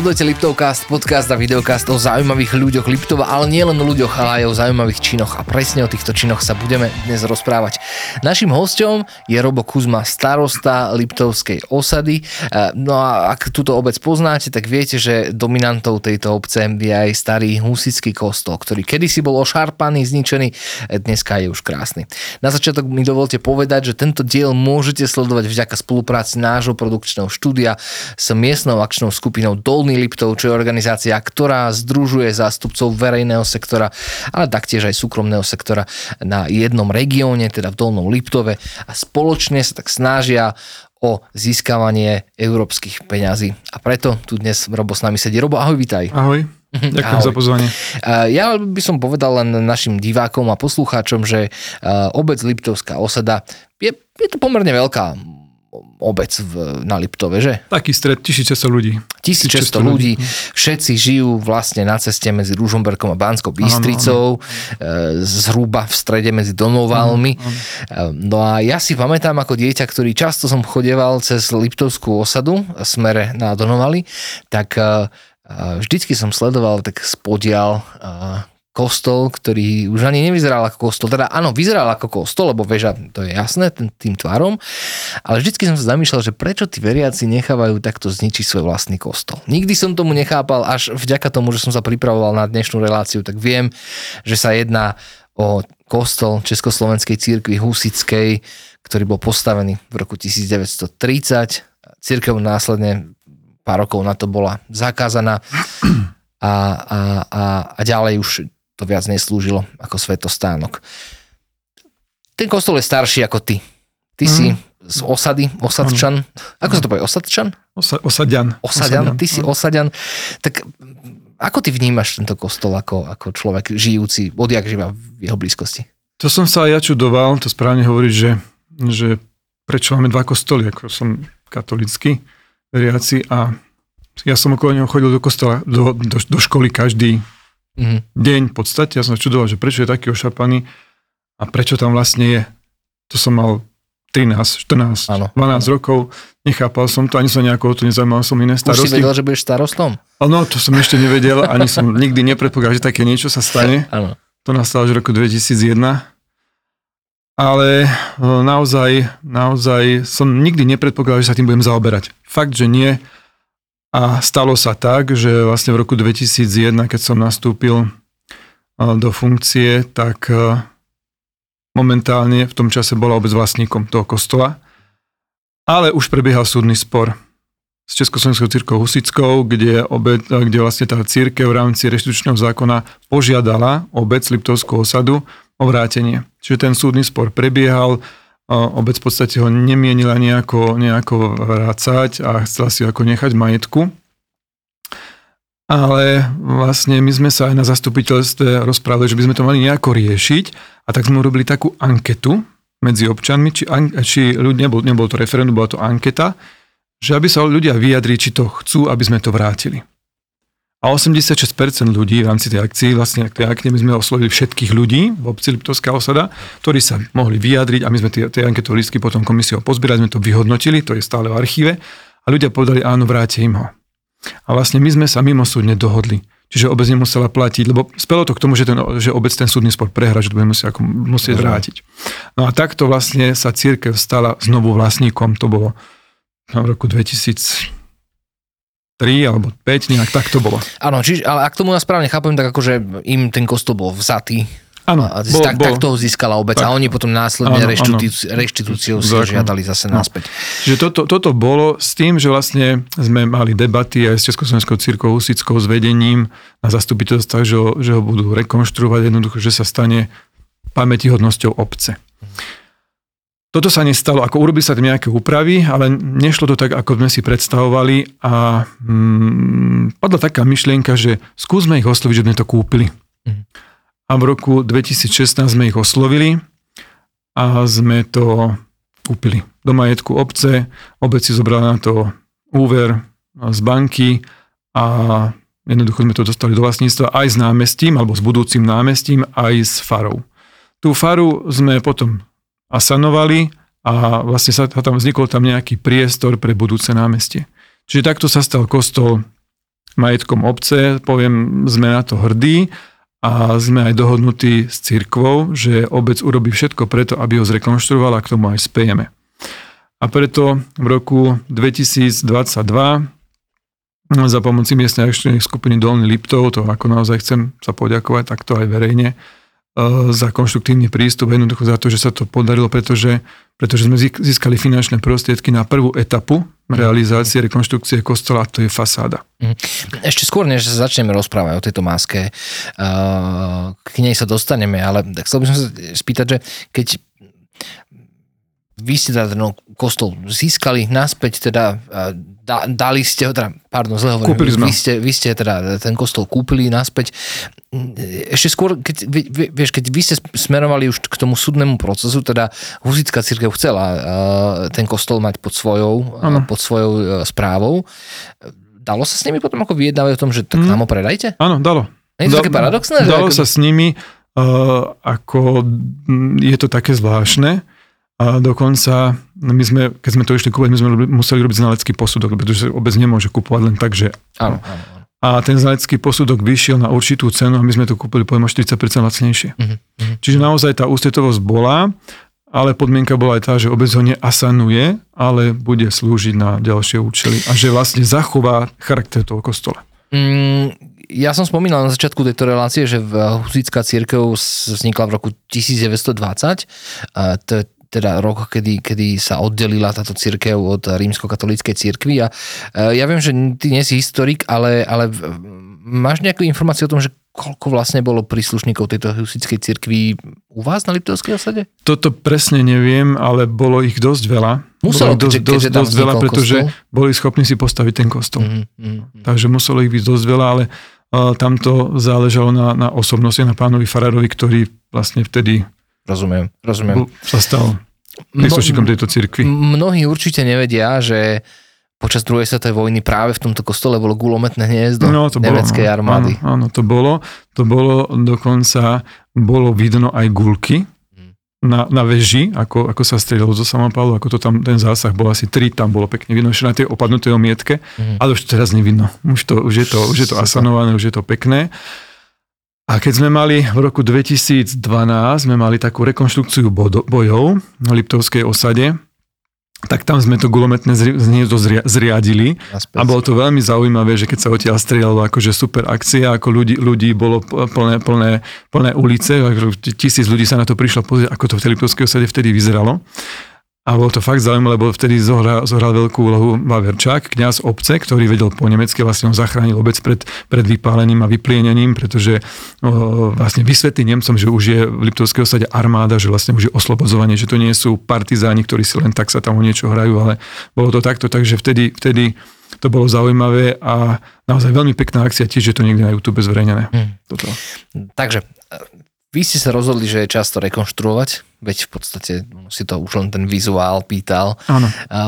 Sledujete Liptovcast, podcast a videokast o zaujímavých ľuďoch Liptova, ale nie len o ľuďoch, ale aj o zaujímavých činoch. A presne o týchto činoch sa budeme dnes rozprávať. Našim hostom je Robo Kuzma, starosta Liptovskej osady. E, no a ak túto obec poznáte, tak viete, že dominantou tejto obce je aj starý husický kostol, ktorý kedysi bol ošarpaný, zničený, e, dneska je už krásny. Na začiatok mi dovolte povedať, že tento diel môžete sledovať vďaka spolupráci nášho produkčného štúdia s miestnou akčnou skupinou Dolný Liptov, čo je organizácia, ktorá združuje zástupcov verejného sektora, ale taktiež aj súkromného sektora na jednom regióne, teda v Dolnom Liptove a spoločne sa tak snažia o získavanie európskych peňazí. A preto tu dnes Robo s nami sedí. Robo, ahoj, vitaj. Ahoj. Ďakujem Ahoj. za pozvanie. Ja by som povedal len našim divákom a poslucháčom, že obec Liptovská osada je, je to pomerne veľká obec v, na Liptove, že? Taký stred, 1600 ľudí. 1600 ľudí, všetci žijú vlastne na ceste medzi Ružomberkom a Bánskou Bystricou, e, zhruba v strede medzi Donovalmi. Ano, ano. E, no a ja si pamätám ako dieťa, ktorý často som chodeval cez Liptovskú osadu, smere na Donovali, tak e, vždycky som sledoval tak spodial kostol, ktorý už ani nevyzeral ako kostol. Teda áno, vyzeral ako kostol, lebo väža, to je jasné, tým tvarom, ale vždycky som sa zamýšľal, že prečo tí veriaci nechávajú takto zničiť svoj vlastný kostol. Nikdy som tomu nechápal, až vďaka tomu, že som sa pripravoval na dnešnú reláciu, tak viem, že sa jedná o kostol Československej církvy Husickej, ktorý bol postavený v roku 1930. Církev následne pár rokov na to bola zakázaná a, a, a, a ďalej už to viac neslúžilo ako svetostánok. Ten kostol je starší ako ty. Ty mm. si z osady, osadčan. Mm. Ako sa to povie? Osadčan? Osa, osadian. osadian. Ty si osadian. Tak ako ty vnímaš tento kostol ako, ako človek žijúci, odjak živa v jeho blízkosti? To som sa aj ja čudoval, to správne hovorí, že, že prečo máme dva kostoly, ako som katolický veriaci a ja som okolo neho chodil do kostola, do, do, do školy každý mm-hmm. deň v podstate. Ja som čudoval, že prečo je taký ošapaný a prečo tam vlastne je. To som mal 13, 14, ano. 12 ano. rokov. Nechápal som to, ani som nejako o to nezaujímal, som iné starosti. Už si vedel, že budeš starostom? No, to som ešte nevedel, ani som nikdy nepredpokladal, že také niečo sa stane. Ano. To nastalo už v roku 2001. Ale e, naozaj, naozaj som nikdy nepredpokladal, že sa tým budem zaoberať. Fakt, že nie. A stalo sa tak, že vlastne v roku 2001, keď som nastúpil do funkcie, tak momentálne v tom čase bola obec vlastníkom toho kostola, ale už prebiehal súdny spor s Československou církou Husickou, kde, obec, kde vlastne tá církev v rámci reštitučného zákona požiadala obec Liptovskú osadu o vrátenie. Čiže ten súdny spor prebiehal, obec v podstate ho nemienila nejako, nejako vrácať a chcela si ako nechať majetku. Ale vlastne my sme sa aj na zastupiteľstve rozprávali, že by sme to mali nejako riešiť a tak sme urobili takú anketu medzi občanmi, či, či ľudia, nebol, nebol to referendum, bola to anketa, že aby sa ľudia vyjadri, či to chcú, aby sme to vrátili. A 86% ľudí v rámci tej akcii, vlastne tej akcie my sme oslovili všetkých ľudí v obci Liptovská osada, ktorí sa mohli vyjadriť a my sme tie, tie anketové listky potom komisiou pozbierali, sme to vyhodnotili, to je stále v archíve a ľudia povedali áno, vráte im ho. A vlastne my sme sa mimosúdne dohodli. Čiže obec nemusela platiť, lebo spelo to k tomu, že, ten, že obec ten súdny spor prehra, že to bude musieť, ako, musieť vrátiť. No a takto vlastne sa církev stala znovu vlastníkom, to bolo v roku 2000 3 alebo 5, nejak tak to bolo. Áno, čiže, ale ak tomu ja správne chápem, tak akože im ten kostol bol vzatý. Áno, bol, tak, bol. tak toho získala obec tak. a oni potom následne reštitúciou si žiadali zase no. naspäť. Čiže toto, toto bolo s tým, že vlastne sme mali debaty aj s Československou církou Husickou s vedením na zastupiteľstvách, že, ho, že ho budú rekonštruovať jednoducho, že sa stane pamätihodnosťou obce. Toto sa nestalo, ako urobili sa tam nejaké úpravy, ale nešlo to tak, ako sme si predstavovali a mm, padla taká myšlienka, že skúsme ich osloviť, že sme to kúpili. Mm. A v roku 2016 sme ich oslovili a sme to kúpili do majetku obce. Obec si zobrala na to úver z banky a jednoducho sme to dostali do vlastníctva aj s námestím, alebo s budúcim námestím, aj s farou. Tú faru sme potom a sanovali a vlastne sa tam vznikol tam nejaký priestor pre budúce námestie. Čiže takto sa stal kostol majetkom obce, poviem, sme na to hrdí a sme aj dohodnutí s cirkvou, že obec urobí všetko preto, aby ho zrekonštruovala a k tomu aj spejeme. A preto v roku 2022 za pomoci miestnej akčnej skupiny Dolný Liptov, to ako naozaj chcem sa poďakovať takto aj verejne, za konštruktívny prístup, jednoducho za to, že sa to podarilo, pretože, pretože sme získali finančné prostriedky na prvú etapu realizácie rekonštrukcie kostola, a to je fasáda. Mhm. Ešte skôr, než sa začneme rozprávať o tejto maske, e, k nej sa dostaneme, ale chcel by som sa spýtať, že keď vy ste teda no, kostol získali naspäť, teda da, dali ste ho, teda, pardon, zle hovorím, kúpili. Vy ste, vy ste teda ten kostol kúpili naspäť. Ešte skôr, keď, vieš, keď vy ste smerovali už k tomu súdnemu procesu, teda Husická církev chcela uh, ten kostol mať pod svojou, uh, pod svojou správou. Dalo sa s nimi potom ako vyjednávať o tom, že tak mm. nám ho predajte? Áno, dalo. Je to da, také paradoxné? Dalo ako... sa s nimi, uh, ako je to také zvláštne, a dokonca my sme, keď sme to išli kúpať, my sme museli robiť znalecký posudok, pretože obec nemôže kúpovať len tak, že... Áno, áno. A ten znalecký posudok vyšiel na určitú cenu a my sme to kúpili poviem 40% lacnejšie. Uh-huh. Čiže naozaj tá ústretovosť bola, ale podmienka bola aj tá, že obec ho neasanuje, ale bude slúžiť na ďalšie účely a že vlastne zachová charakter toho kostola. Mm, ja som spomínal na začiatku tejto relácie, že Husická církev vznikla v roku 1920. To je teda rok, kedy, kedy sa oddelila táto církev od rímsko-katolíckej církvy. A e, ja viem, že ty nie si historik, ale, ale máš nejakú informáciu o tom, že koľko vlastne bolo príslušníkov tejto husickej cirkvi u vás na Liptovskej osade? Toto presne neviem, ale bolo ich dosť veľa. Muselo, bolo dosť, keďže, dosť, dosť veľa, pretože kostol? boli schopní si postaviť ten kostol. Mm-hmm. Takže muselo ich byť dosť veľa, ale uh, tam to záležalo na, na osobnosti, na pánovi Fararovi, ktorý vlastne vtedy Rozumiem, rozumiem. Sa stal príslušníkom tejto cirkvi. Mnohí určite nevedia, že počas druhej svetovej vojny práve v tomto kostole bolo gulometné hniezdo no, to nemeckej bolo, armády. Áno, áno, to bolo. To bolo dokonca, bolo vidno aj gulky hmm. na, na veži, ako, ako sa strieľalo zo samopalu, ako to tam, ten zásah bol asi tri, tam bolo pekne vidno, na tej opadnutej omietke, mm. ale už teraz nevidno. Už, to, už, je to, už je to asanované, už je to pekné. A keď sme mali v roku 2012, sme mali takú rekonštrukciu bojov na Liptovskej osade, tak tam sme to gulometné zniezdo zriadili a bolo to veľmi zaujímavé, že keď sa odtiaľ strieľalo akože super akcia, ako ľudí, ľudí bolo plné, plné, plné ulice, tisíc ľudí sa na to prišlo pozrieť, ako to v tej Liptovskej osade vtedy vyzeralo. A bolo to fakt zaujímavé, lebo vtedy zohral, zohral veľkú úlohu Vaverčák, kňaz obce, ktorý vedel po nemecky, vlastne on zachránil obec pred, pred vypálením a vyplienením, pretože o, vlastne vysvetlí Nemcom, že už je v Liptovskej osade armáda, že vlastne už je oslobodzovanie, že to nie sú partizáni, ktorí si len tak sa tam o niečo hrajú, ale bolo to takto, takže vtedy, vtedy to bolo zaujímavé a naozaj veľmi pekná akcia, tiež je to niekde na YouTube zverejnené. Hmm. Toto. Takže vy ste sa rozhodli, že je čas to rekonštruovať, veď v podstate si to už len ten vizuál pýtal. Áno. A,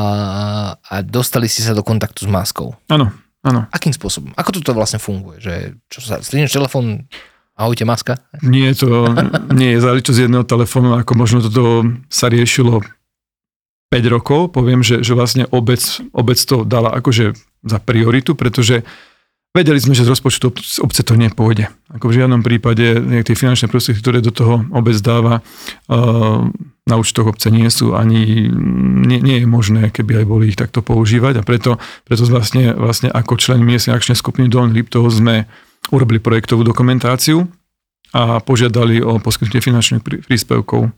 a dostali ste sa do kontaktu s maskou. Áno, áno. Akým spôsobom? Ako to vlastne funguje? Že, čo sa, strineš telefón, ahojte maska? Nie, to nie je záležitosť jedného telefónu, ako možno toto sa riešilo 5 rokov. Poviem, že, že vlastne obec, obec to dala akože za prioritu, pretože Vedeli sme, že z rozpočtu obce to nepôjde. Ako v žiadnom prípade tie finančné prostriedky, ktoré do toho obec dáva, uh, na účtoch obce nie sú ani, nie, nie je možné, keby aj boli ich takto používať a preto, preto vlastne, vlastne ako člen miestnej akčnej skupiny Dolný Liptov sme urobili projektovú dokumentáciu a požiadali o poskytnutie finančných príspevkov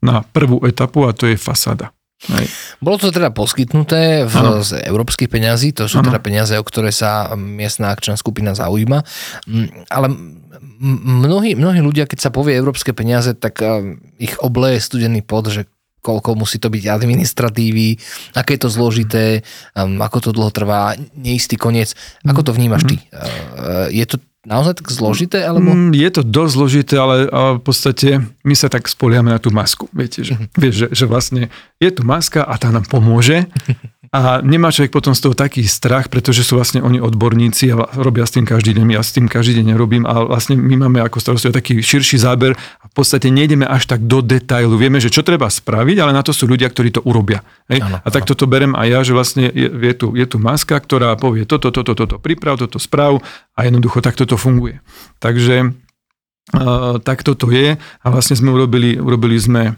na prvú etapu a to je fasáda. Hej. Bolo to teda poskytnuté v, z európskych peňazí, to sú ano. teda peniaze, o ktoré sa miestna akčná skupina zaujíma, mm, ale mnohí, mnohí ľudia, keď sa povie európske peniaze, tak ich obleje studený pod, že koľko musí to byť administratívy, aké je to zložité, ako to dlho trvá, neistý koniec. Ako to vnímaš ty? Mhm. Je to naozaj tak zložité? Alebo... Mm, je to dosť zložité, ale, ale v podstate my sa tak spoliame na tú masku. Viete, že, vieš, že, že vlastne je tu maska a tá nám pomôže. A nemá človek potom z toho taký strach, pretože sú vlastne oni odborníci a robia s tým každý deň. Ja s tým každý deň nerobím a vlastne my máme ako starostovia taký širší záber a v podstate nejdeme až tak do detailu. Vieme, že čo treba spraviť, ale na to sú ľudia, ktorí to urobia. Hej? Ano, a tak toto berem aj ja, že vlastne je, je, tu, je tu maska, ktorá povie toto, toto, toto, priprav, toto sprav a jednoducho takto to funguje. Takže uh, takto to je a vlastne sme urobili, urobili sme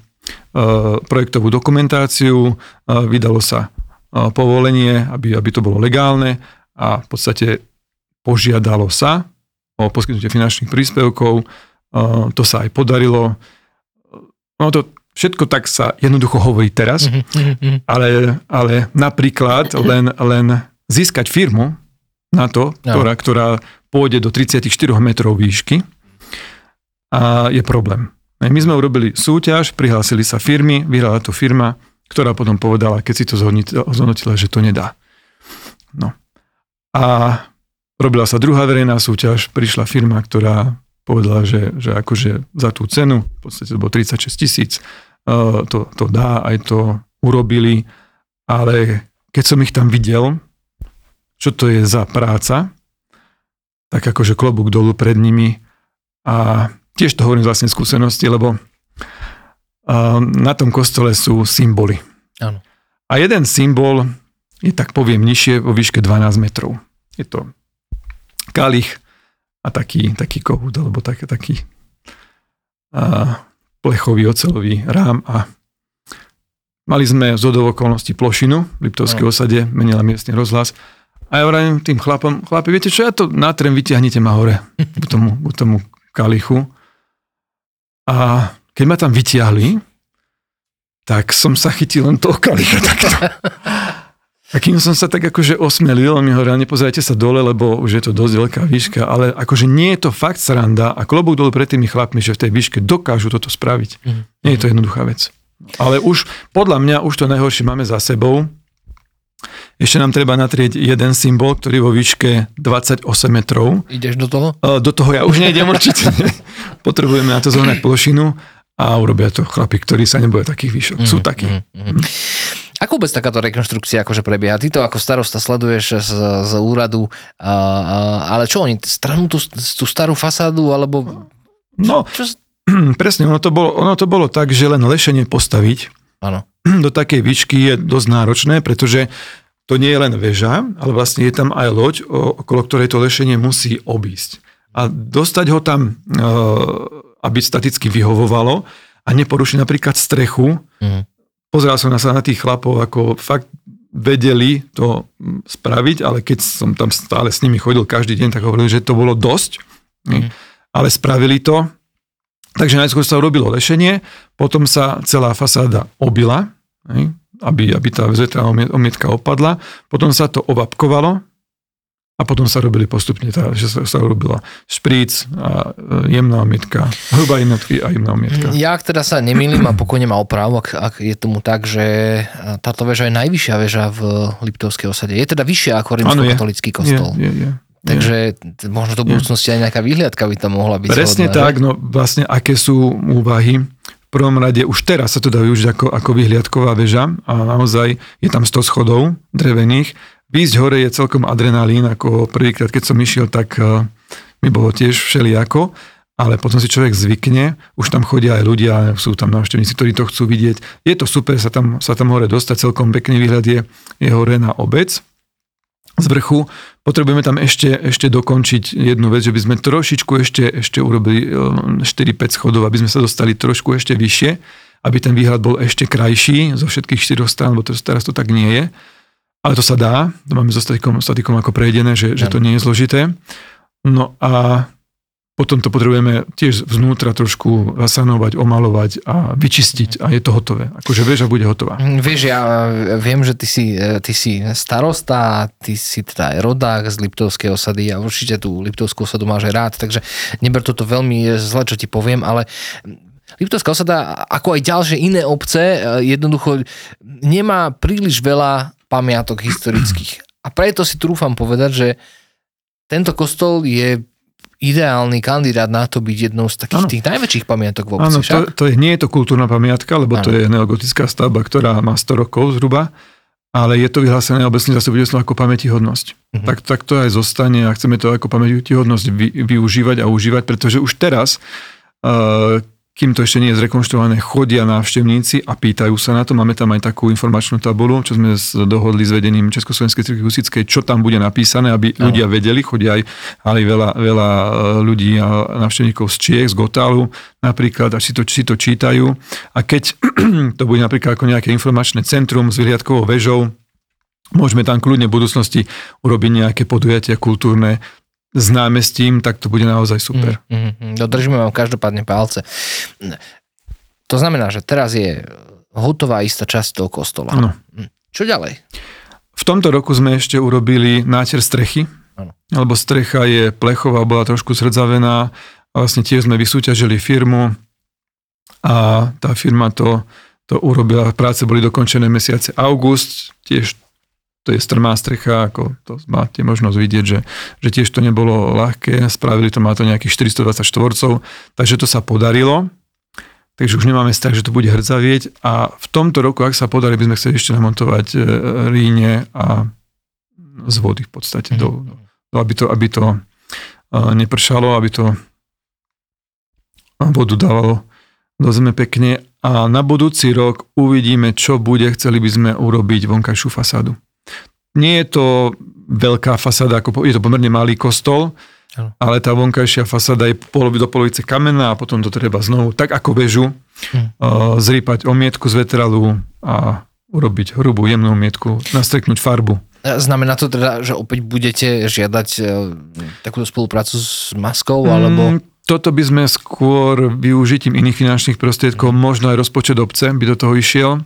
projektovú dokumentáciu, vydalo sa povolenie, aby, aby to bolo legálne a v podstate požiadalo sa o poskytnutie finančných príspevkov. To sa aj podarilo. No to všetko tak sa jednoducho hovorí teraz, mhm, mhm, mhm. ale, ale napríklad len, len získať firmu na to, ktorá, ktorá pôjde do 34 metrov výšky a je problém. My sme urobili súťaž, prihlásili sa firmy, vyhrala to firma, ktorá potom povedala, keď si to zhodnotila, že to nedá. No. A robila sa druhá verejná súťaž, prišla firma, ktorá povedala, že, že akože za tú cenu, v podstate to bolo 36 tisíc, e, to, to dá, aj to urobili, ale keď som ich tam videl, čo to je za práca, tak akože klobúk dolu pred nimi a tiež to hovorím z vlastnej skúsenosti, lebo na tom kostole sú symboly. Áno. A jeden symbol je, tak poviem, nižšie vo výške 12 metrov. Je to kalich a taký, taký kohút, alebo tak, taký a, plechový ocelový rám a mali sme z okolností plošinu v Liptovskej no. osade, menila miestny rozhlas a ja vravím tým chlapom, chlapi, viete čo, ja to natrem, vyťahnite ma hore k tomu, k tomu kalichu. A keď ma tam vytiahli, tak som sa chytil len toho kalicha takto. A kým som sa tak akože osmelil, on mi hovoril, nepozerajte sa dole, lebo už je to dosť veľká výška, ale akože nie je to fakt sranda a klobúk dole pred tými chlapmi, že v tej výške dokážu toto spraviť. Mm. Nie je to jednoduchá vec. Ale už, podľa mňa, už to najhoršie máme za sebou. Ešte nám treba natrieť jeden symbol, ktorý vo výške 28 metrov. Ideš do toho? Do toho ja už nejdem určite. Potrebujeme na to zohnať plošinu a urobia to chlapi, ktorí sa neboja takých výšok. Mm, Sú mhm, takí. Mm, mm. Ako vôbec takáto rekonštrukcia akože prebieha? Ty to ako starosta sleduješ z, z úradu, a, a, ale čo oni, stranú tú, tú starú fasádu, alebo... No, čo, čo... presne, ono to, bolo, ono to bolo tak, že len lešenie postaviť ano. do takej výšky je dosť náročné, pretože to nie je len väža, ale vlastne je tam aj loď, okolo ktorej to lešenie musí obísť. A dostať ho tam e, aby staticky vyhovovalo a neporušiť napríklad strechu. Mm. Pozeral som sa na tých chlapov, ako fakt vedeli to spraviť, ale keď som tam stále s nimi chodil každý deň, tak hovorili, že to bolo dosť. Mm. Ale spravili to. Takže najskôr sa urobilo lešenie, potom sa celá fasáda obila, aby, aby tá vzvetná omietka opadla, potom sa to obapkovalo, a potom sa robili postupne, tá, že sa, sa robila špríc a e, jemná omietka, hrubá jednotky a jemná omietka. Ja ak teda sa nemýlim a pokojne ma opravu, ak, ak je tomu tak, že táto väža je najvyššia väža v Liptovskej osade. Je teda vyššia ako rímskokatolický kostol. Je, je, je. Takže možno do budúcnosti aj nejaká výhliadka by tam mohla byť. Presne zhodná, tak, že? no vlastne aké sú úvahy. V prvom rade už teraz sa to dá využiť ako, ako vyhliadková väža a naozaj je tam 100 schodov drevených Výjsť hore je celkom adrenalín, ako prvýkrát, keď som išiel, tak uh, mi bolo tiež všelijako, ale potom si človek zvykne, už tam chodia aj ľudia, sú tam návštevníci, ktorí to chcú vidieť. Je to super sa tam, sa tam hore dostať, celkom pekný výhľad je, je hore na obec z vrchu. Potrebujeme tam ešte, ešte dokončiť jednu vec, že by sme trošičku ešte, ešte urobili 4-5 schodov, aby sme sa dostali trošku ešte vyššie, aby ten výhľad bol ešte krajší zo všetkých štyroch strán, lebo to, teraz to tak nie je. Ale to sa dá, to máme so statikom, statikom ako prejdené, že, že to nie je zložité. No a potom to potrebujeme tiež vnútra trošku zasanovať, omalovať a vyčistiť a je to hotové. Akože vieš, a bude hotová. Mm, vieš, ja viem, že ty si, ty si starosta, ty si teda aj rodák z Liptovskej osady a určite tú Liptovskú osadu máš aj rád, takže neber toto veľmi zle, čo ti poviem, ale Liptovská osada, ako aj ďalšie iné obce, jednoducho nemá príliš veľa pamiatok historických. A preto si trúfam povedať, že tento kostol je ideálny kandidát na to byť jednou z takých ano. tých najväčších pamiatok v obci. Áno, to, to je, nie je to kultúrna pamiatka, lebo ano. to je neogotická stavba, ktorá má 100 rokov zhruba, ale je to vyhlásené obecne zastupiteľstvom ako pamätihodnosť. Uh-huh. Tak, tak to aj zostane a chceme to ako pamätihodnosť vy, využívať a užívať, pretože už teraz, uh, kým to ešte nie je zrekonštruované, chodia návštevníci a pýtajú sa na to. Máme tam aj takú informačnú tabulu, čo sme dohodli s vedením Československej cirkvi Husickej, čo tam bude napísané, aby uh-huh. ľudia vedeli. Chodia aj, ale veľa, veľa e, ľudí a návštevníkov z Čiech, z Gotálu napríklad, až si to, si to čítajú. A keď to bude napríklad ako nejaké informačné centrum s vyhliadkovou väžou, Môžeme tam kľudne v budúcnosti urobiť nejaké podujatia kultúrne s námestím, tak to bude naozaj super. Mm, mm, mm. Dodržíme vám každopádne palce. To znamená, že teraz je hotová istá časť toho kostola. Ano. Mm. Čo ďalej? V tomto roku sme ešte urobili náter strechy, ano. lebo strecha je plechová, bola trošku zrdzavená. Vlastne tiež sme vysúťažili firmu a tá firma to, to urobila. Práce boli dokončené mesiace august, tiež to je strmá strecha, ako to máte možnosť vidieť, že, že tiež to nebolo ľahké, spravili to, má to nejakých 420 štvorcov, takže to sa podarilo, takže už nemáme strach, že to bude hrdzavieť. A v tomto roku, ak sa podarí, by sme chceli ešte namontovať e, ríne a z vody v podstate, mm. do, do, aby to, aby to e, nepršalo, aby to vodu dávalo do zeme pekne. A na budúci rok uvidíme, čo bude, chceli by sme urobiť vonkajšiu fasádu. Nie je to veľká fasáda, ako je to pomerne malý kostol, ano. ale tá vonkajšia fasáda je polovi do polovice kamenná a potom to treba znovu, tak ako bežu, hm. uh, zrýpať omietku z vetralu a urobiť hrubú, jemnú omietku, nastreknúť farbu. Znamená to teda, že opäť budete žiadať uh, takúto spoluprácu s Maskou, alebo... Mm, toto by sme skôr využitím iných finančných prostriedkov, možno aj rozpočet obce by do toho išiel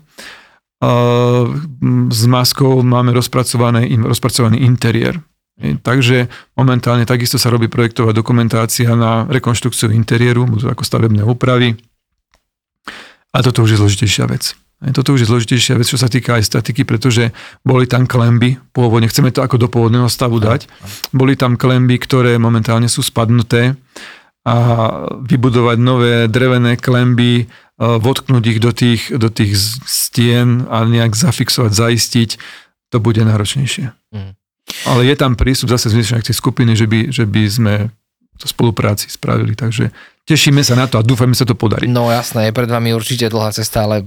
s maskou máme rozpracovaný, rozpracovaný interiér. Takže momentálne takisto sa robí projektová dokumentácia na rekonštrukciu interiéru, ako stavebné úpravy. A toto už je zložitejšia vec. Toto už je zložitejšia vec, čo sa týka aj statiky, pretože boli tam klemby, pôvodne, chceme to ako do pôvodného stavu dať, boli tam klemby, ktoré momentálne sú spadnuté a vybudovať nové drevené klemby, votknúť ich do tých, do tých stien a nejak zafixovať, zaistiť, to bude náročnejšie. Mm. Ale je tam prístup zase z akcie skupiny, že by, že by sme to spolupráci spravili, takže Tešíme sa na to a dúfame, sa to podarí. No jasné, je pred vami určite dlhá cesta, ale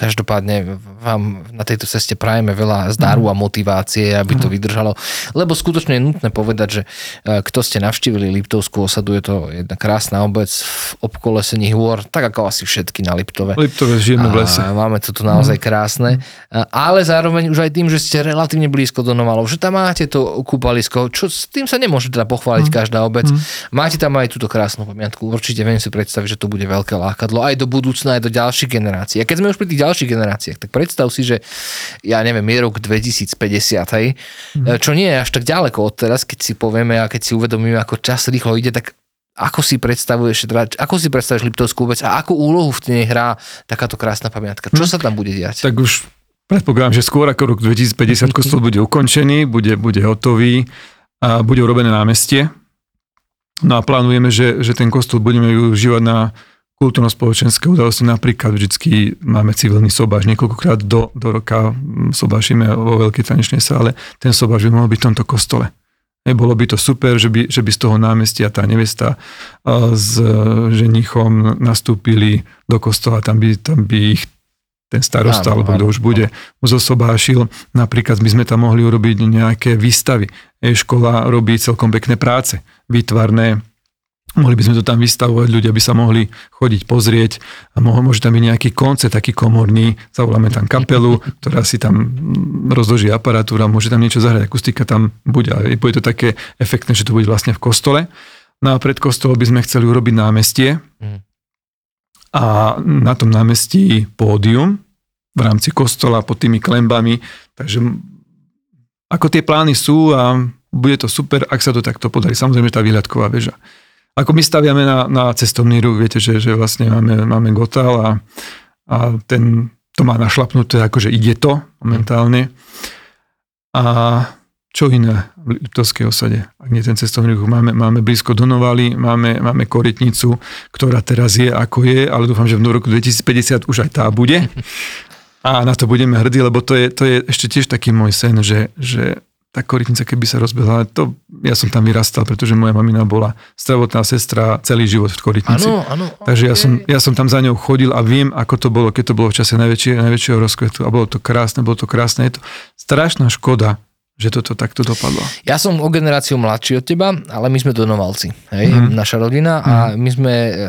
každopádne vám na tejto ceste prajeme veľa zdaru a motivácie, aby to vydržalo. Lebo skutočne je nutné povedať, že e, kto ste navštívili Liptovskú osadu, je to jedna krásna obec v obkolesení hôr, tak ako asi všetky na Liptove. Liptove žijeme v lese. Máme to tu naozaj krásne. Ale zároveň už aj tým, že ste relatívne blízko do Novalov, že tam máte to kúpalisko, čo s tým sa nemôže teda pochváliť každá obec. Máte tam aj túto krásnu pamiatku, určite určite viem si predstaviť, že to bude veľké lákadlo aj do budúcna, aj do ďalších generácií. A keď sme už pri tých ďalších generáciách, tak predstav si, že ja neviem, je rok 2050, hej, mm. čo nie je až tak ďaleko od teraz, keď si povieme a keď si uvedomíme, ako čas rýchlo ide, tak ako si predstavuješ, ako si predstavuješ Liptovskú vec a akú úlohu v nej hrá takáto krásna pamiatka? Čo mm. sa tam bude diať? Tak už predpokladám, že skôr ako rok 2050 kostol bude ukončený, bude, bude hotový a bude urobené námestie, No a plánujeme, že, že ten kostol budeme využívať na kultúrno-spoločenské udalosti. Napríklad vždycky máme civilný sobáš. Niekoľkokrát do, do roka sobášime vo veľkej tanečnej sále. Ten sobáš by mohol byť v tomto kostole. Bolo by to super, že by, že by z toho námestia tá nevesta s ženichom nastúpili do kostola, tam by, tam by ich ten starosta, áno, alebo kto už bude, zosobášil. Napríklad by sme tam mohli urobiť nejaké výstavy. E-škola robí celkom pekné práce, výtvarné, mohli by sme to tam vystavovať, ľudia by sa mohli chodiť pozrieť. A mohol, môže tam byť nejaký koncert, taký komorný, zavoláme tam kapelu, ktorá si tam rozloží aparatúra, môže tam niečo zahrať, akustika tam bude, ale bude to také efektné, že to bude vlastne v kostole. No a pred kostolom by sme chceli urobiť námestie, mm a na tom námestí pódium v rámci kostola pod tými klembami. Takže ako tie plány sú a bude to super, ak sa to takto podarí. Samozrejme, tá výhľadková väža. Ako my staviame na, na cestovný ruch, viete, že, že vlastne máme, máme Gotal a, a ten, to má našlapnuté, akože ide to momentálne. A čo iné Liptovskej osade, ak nie ten cestovný ruch. Máme, máme blízko Donovali, máme, máme Korytnicu, ktorá teraz je ako je, ale dúfam, že v roku 2050 už aj tá bude. A na to budeme hrdí, lebo to je, to je ešte tiež taký môj sen, že, že tá korytnica, keby sa rozbehla, to, ja som tam vyrastal, pretože moja mamina bola zdravotná sestra celý život v korytnici. Áno, áno. Takže ja som, ja som tam za ňou chodil a viem, ako to bolo, keď to bolo v čase najväčšie, najväčšieho rozkvetu a bolo to krásne, bolo to krásne. Je to strašná škoda, že toto takto dopadlo. Ja som o generáciu mladší od teba, ale my sme Donovalci, hej, mm. naša rodina a mm. my sme, e,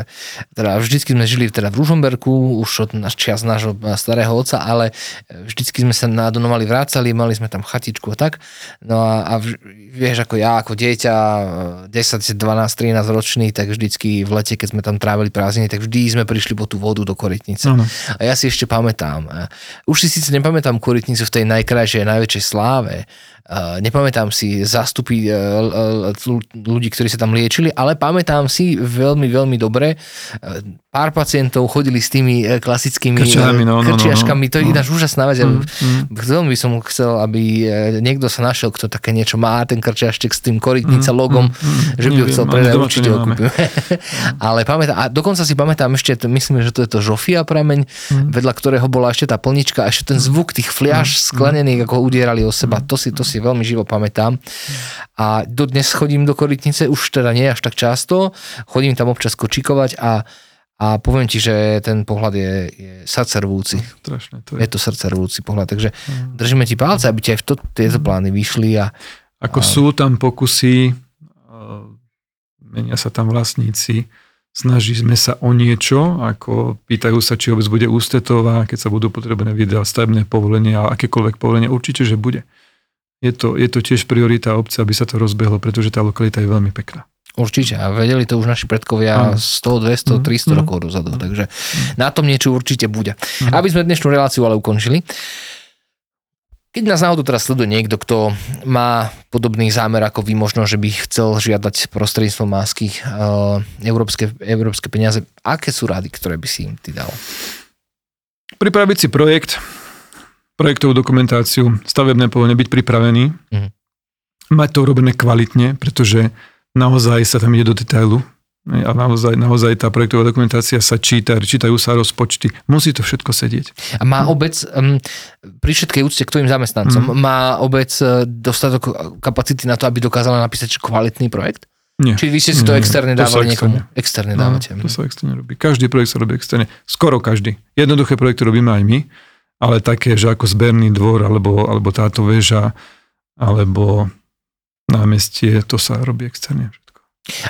teda vždycky sme žili teda v Ružomberku, už od čas nášho starého otca, ale vždycky sme sa na Donovali vrácali, mali sme tam chatičku a tak. No a, a vieš, ako ja, ako dieťa, 10, 12, 13 ročný, tak vždycky v lete, keď sme tam trávili prázdniny, tak vždy sme prišli po tú vodu do Korytnice. Mm. A ja si ešte pamätám, e, už si síce nepamätám Korytnicu v tej najkrajšej, najväčšej sláve, nepamätám si zastupy uh, ľudí, ktorí sa tam liečili, ale pamätám si veľmi, veľmi dobre. Uh, pár pacientov chodili s tými klasickými Krčiami, no, krčiaškami. No, no, no. To je ináč úžasná vec. Mm, mm. Veľmi by som chcel, aby niekto sa našiel, kto také niečo má, ten krčiaštek s tým korytnica mm, logom, mm, mm, že by ho chcel predať, určite ho ale pamätám, a dokonca si pamätám ešte, myslím, že to je to Žofia prameň, mm. vedľa ktorého bola ešte tá plnička a ešte ten zvuk tých fliaž mm, sklenených, ako udierali o seba. To si, to si veľmi živo pamätám. A dodnes chodím do Korytnice, už teda nie až tak často, chodím tam občas kočikovať a a poviem ti, že ten pohľad je, je srdcervúci. No, strašné to je. Je to srdcervúci pohľad, takže mm. držíme ti palce, aby ti aj v to, tieto plány vyšli. A, Ako a... sú tam pokusy, menia sa tam vlastníci, snažíme sa o niečo, ako pýtajú sa, či obec bude ústetová, keď sa budú potrebné vydať stavebné povolenie a akékoľvek povolenie, určite, že bude je to, je to tiež priorita obce, aby sa to rozbehlo, pretože tá lokalita je veľmi pekná. Určite a vedeli to už naši predkovia mm. 100, 200, 300 mm. rokov dozadu, mm. takže na tom niečo určite bude. Mm. Aby sme dnešnú reláciu ale ukončili, keď nás náhodou teraz sleduje niekto, kto má podobný zámer ako vy, možno, že by chcel žiadať prostredníctvom másky uh, európske, európske peniaze, aké sú rady, ktoré by si im ty dal? Pripraviť si projekt, projektovú dokumentáciu, stavebné povolenie, byť pripravený, mm. mať to urobené kvalitne, pretože naozaj sa tam ide do detailu a naozaj, naozaj tá projektová dokumentácia sa číta, čítajú sa rozpočty, musí to všetko sedieť. A má obec, um, pri všetkej úcte k tvojim zamestnancom, mm. má obec e, dostatok kapacity na to, aby dokázala napísať kvalitný projekt? Nie. Či vy ste si to externe to dávali niekomu? Externe no, dávate. To sa externe robí. Každý projekt sa robí externe. Skoro každý. Jednoduché projekty robíme aj my ale také, že ako zberný dvor, alebo, alebo táto väža, alebo námestie, to sa robí externe všetko.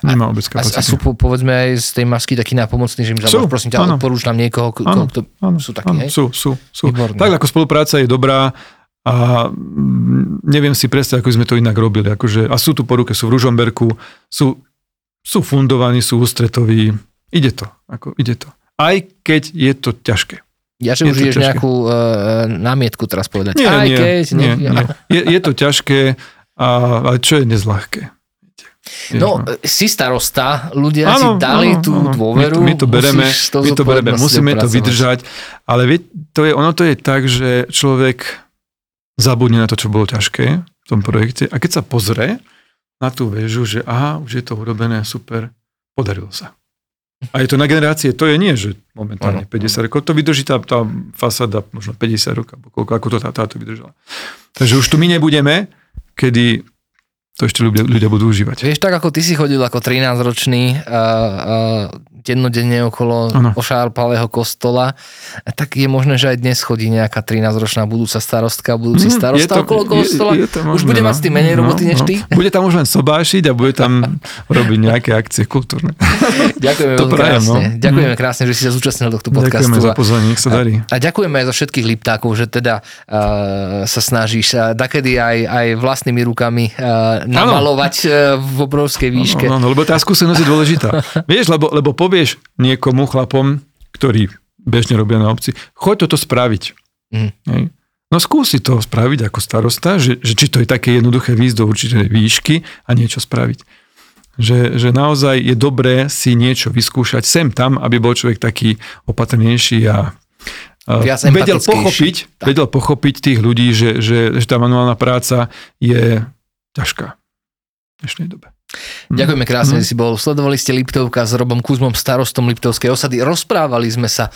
Nemá a, a, a sú povedzme aj z tej masky takí nápomocní, že im zavolám, prosím ťa, odporúč nám niekoho, áno, kto, áno, sú takí, áno, hej? Sú, sú, sú. Tak ako spolupráca je dobrá, a mm, neviem si predstaviť, ako sme to inak robili. Akože, a sú tu poruke, sú v Ružomberku, sú, sú fundovaní, sú ústretoví. Ide to, ako ide to. Aj keď je to ťažké. Ja že už ideš nejakú uh, námietku teraz povedať. Nie, Aj nie, keď, nie, nie. nie. Je, je to ťažké, a, ale čo je nezľahké? No, si starosta, ľudia ano, si dali ano, tú ano. dôveru. My, my to bereme, to my to bereme musíme to vydržať, ale vie, to je, ono to je tak, že človek zabudne na to, čo bolo ťažké v tom projekte a keď sa pozrie na tú väžu, že aha, už je to urobené, super, podarilo sa. A je to na generácie, to je nie, že momentálne ano, 50 rokov, to vydrží tá, tá fasáda možno 50 rokov, koľko, ako to tá, táto vydržala. Takže už tu my nebudeme, kedy to ešte ľudia, ľudia budú užívať. Vieš, tak ako ty si chodil ako 13-ročný a, a dennodenne okolo ano. ošárpalého kostola, tak je možné, že aj dnes chodí nejaká 13-ročná budúca starostka, budúci mm, starosta to, okolo kostola. Je, je to možné, už bude no. mať s tým menej no, roboty no, než ty. Bude tam už len sobášiť a bude tam robiť nejaké akcie kultúrne. Ďakujeme to prajem, krásne. No. Ďakujeme mm. krásne, že si sa zúčastnil tohto podcastu. Ďakujeme za pozvanie, nech sa darí. A, a ďakujeme aj za všetkých liptákov, že teda uh, sa snažíš uh, dakedy aj, aj vlastnými rukami uh, namalovať uh, v obrovskej výške. No, no, lebo tá skúsenosť je dôležitá. Vieš, lebo, lebo po povieš niekomu, chlapom, ktorí bežne robia na obci, choď toto spraviť. Mm. Hej. No skúsi to spraviť ako starosta, že, že či to je také jednoduché výjsť do určitej výšky a niečo spraviť. Že, že naozaj je dobré si niečo vyskúšať sem tam, aby bol človek taký opatrnejší a Viac vedel pochopiť, vedel pochopiť tých ľudí, že, že, že tá manuálna práca je ťažká v dnešnej dobe. Ďakujeme krásne, mm. že si bol. Sledovali ste Liptovka s Robom Kuzmom, starostom Liptovskej osady. Rozprávali sme sa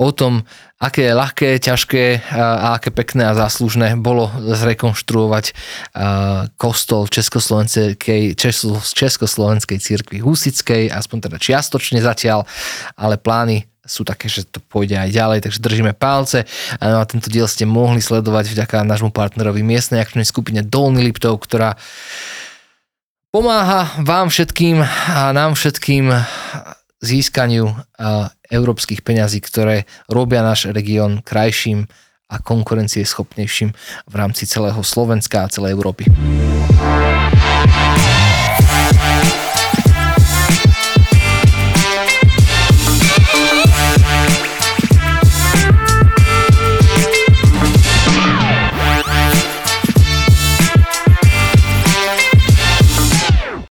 o tom, aké ľahké, ťažké a aké pekné a záslužné bolo zrekonštruovať kostol Československej, Československej církvy Husickej, aspoň teda čiastočne zatiaľ, ale plány sú také, že to pôjde aj ďalej, takže držíme palce. A tento diel ste mohli sledovať vďaka nášmu partnerovi miestnej akčnej skupine Dolný Liptov, ktorá pomáha vám všetkým a nám všetkým získaniu európskych peňazí, ktoré robia náš región krajším a konkurencieschopnejším v rámci celého Slovenska a celej Európy.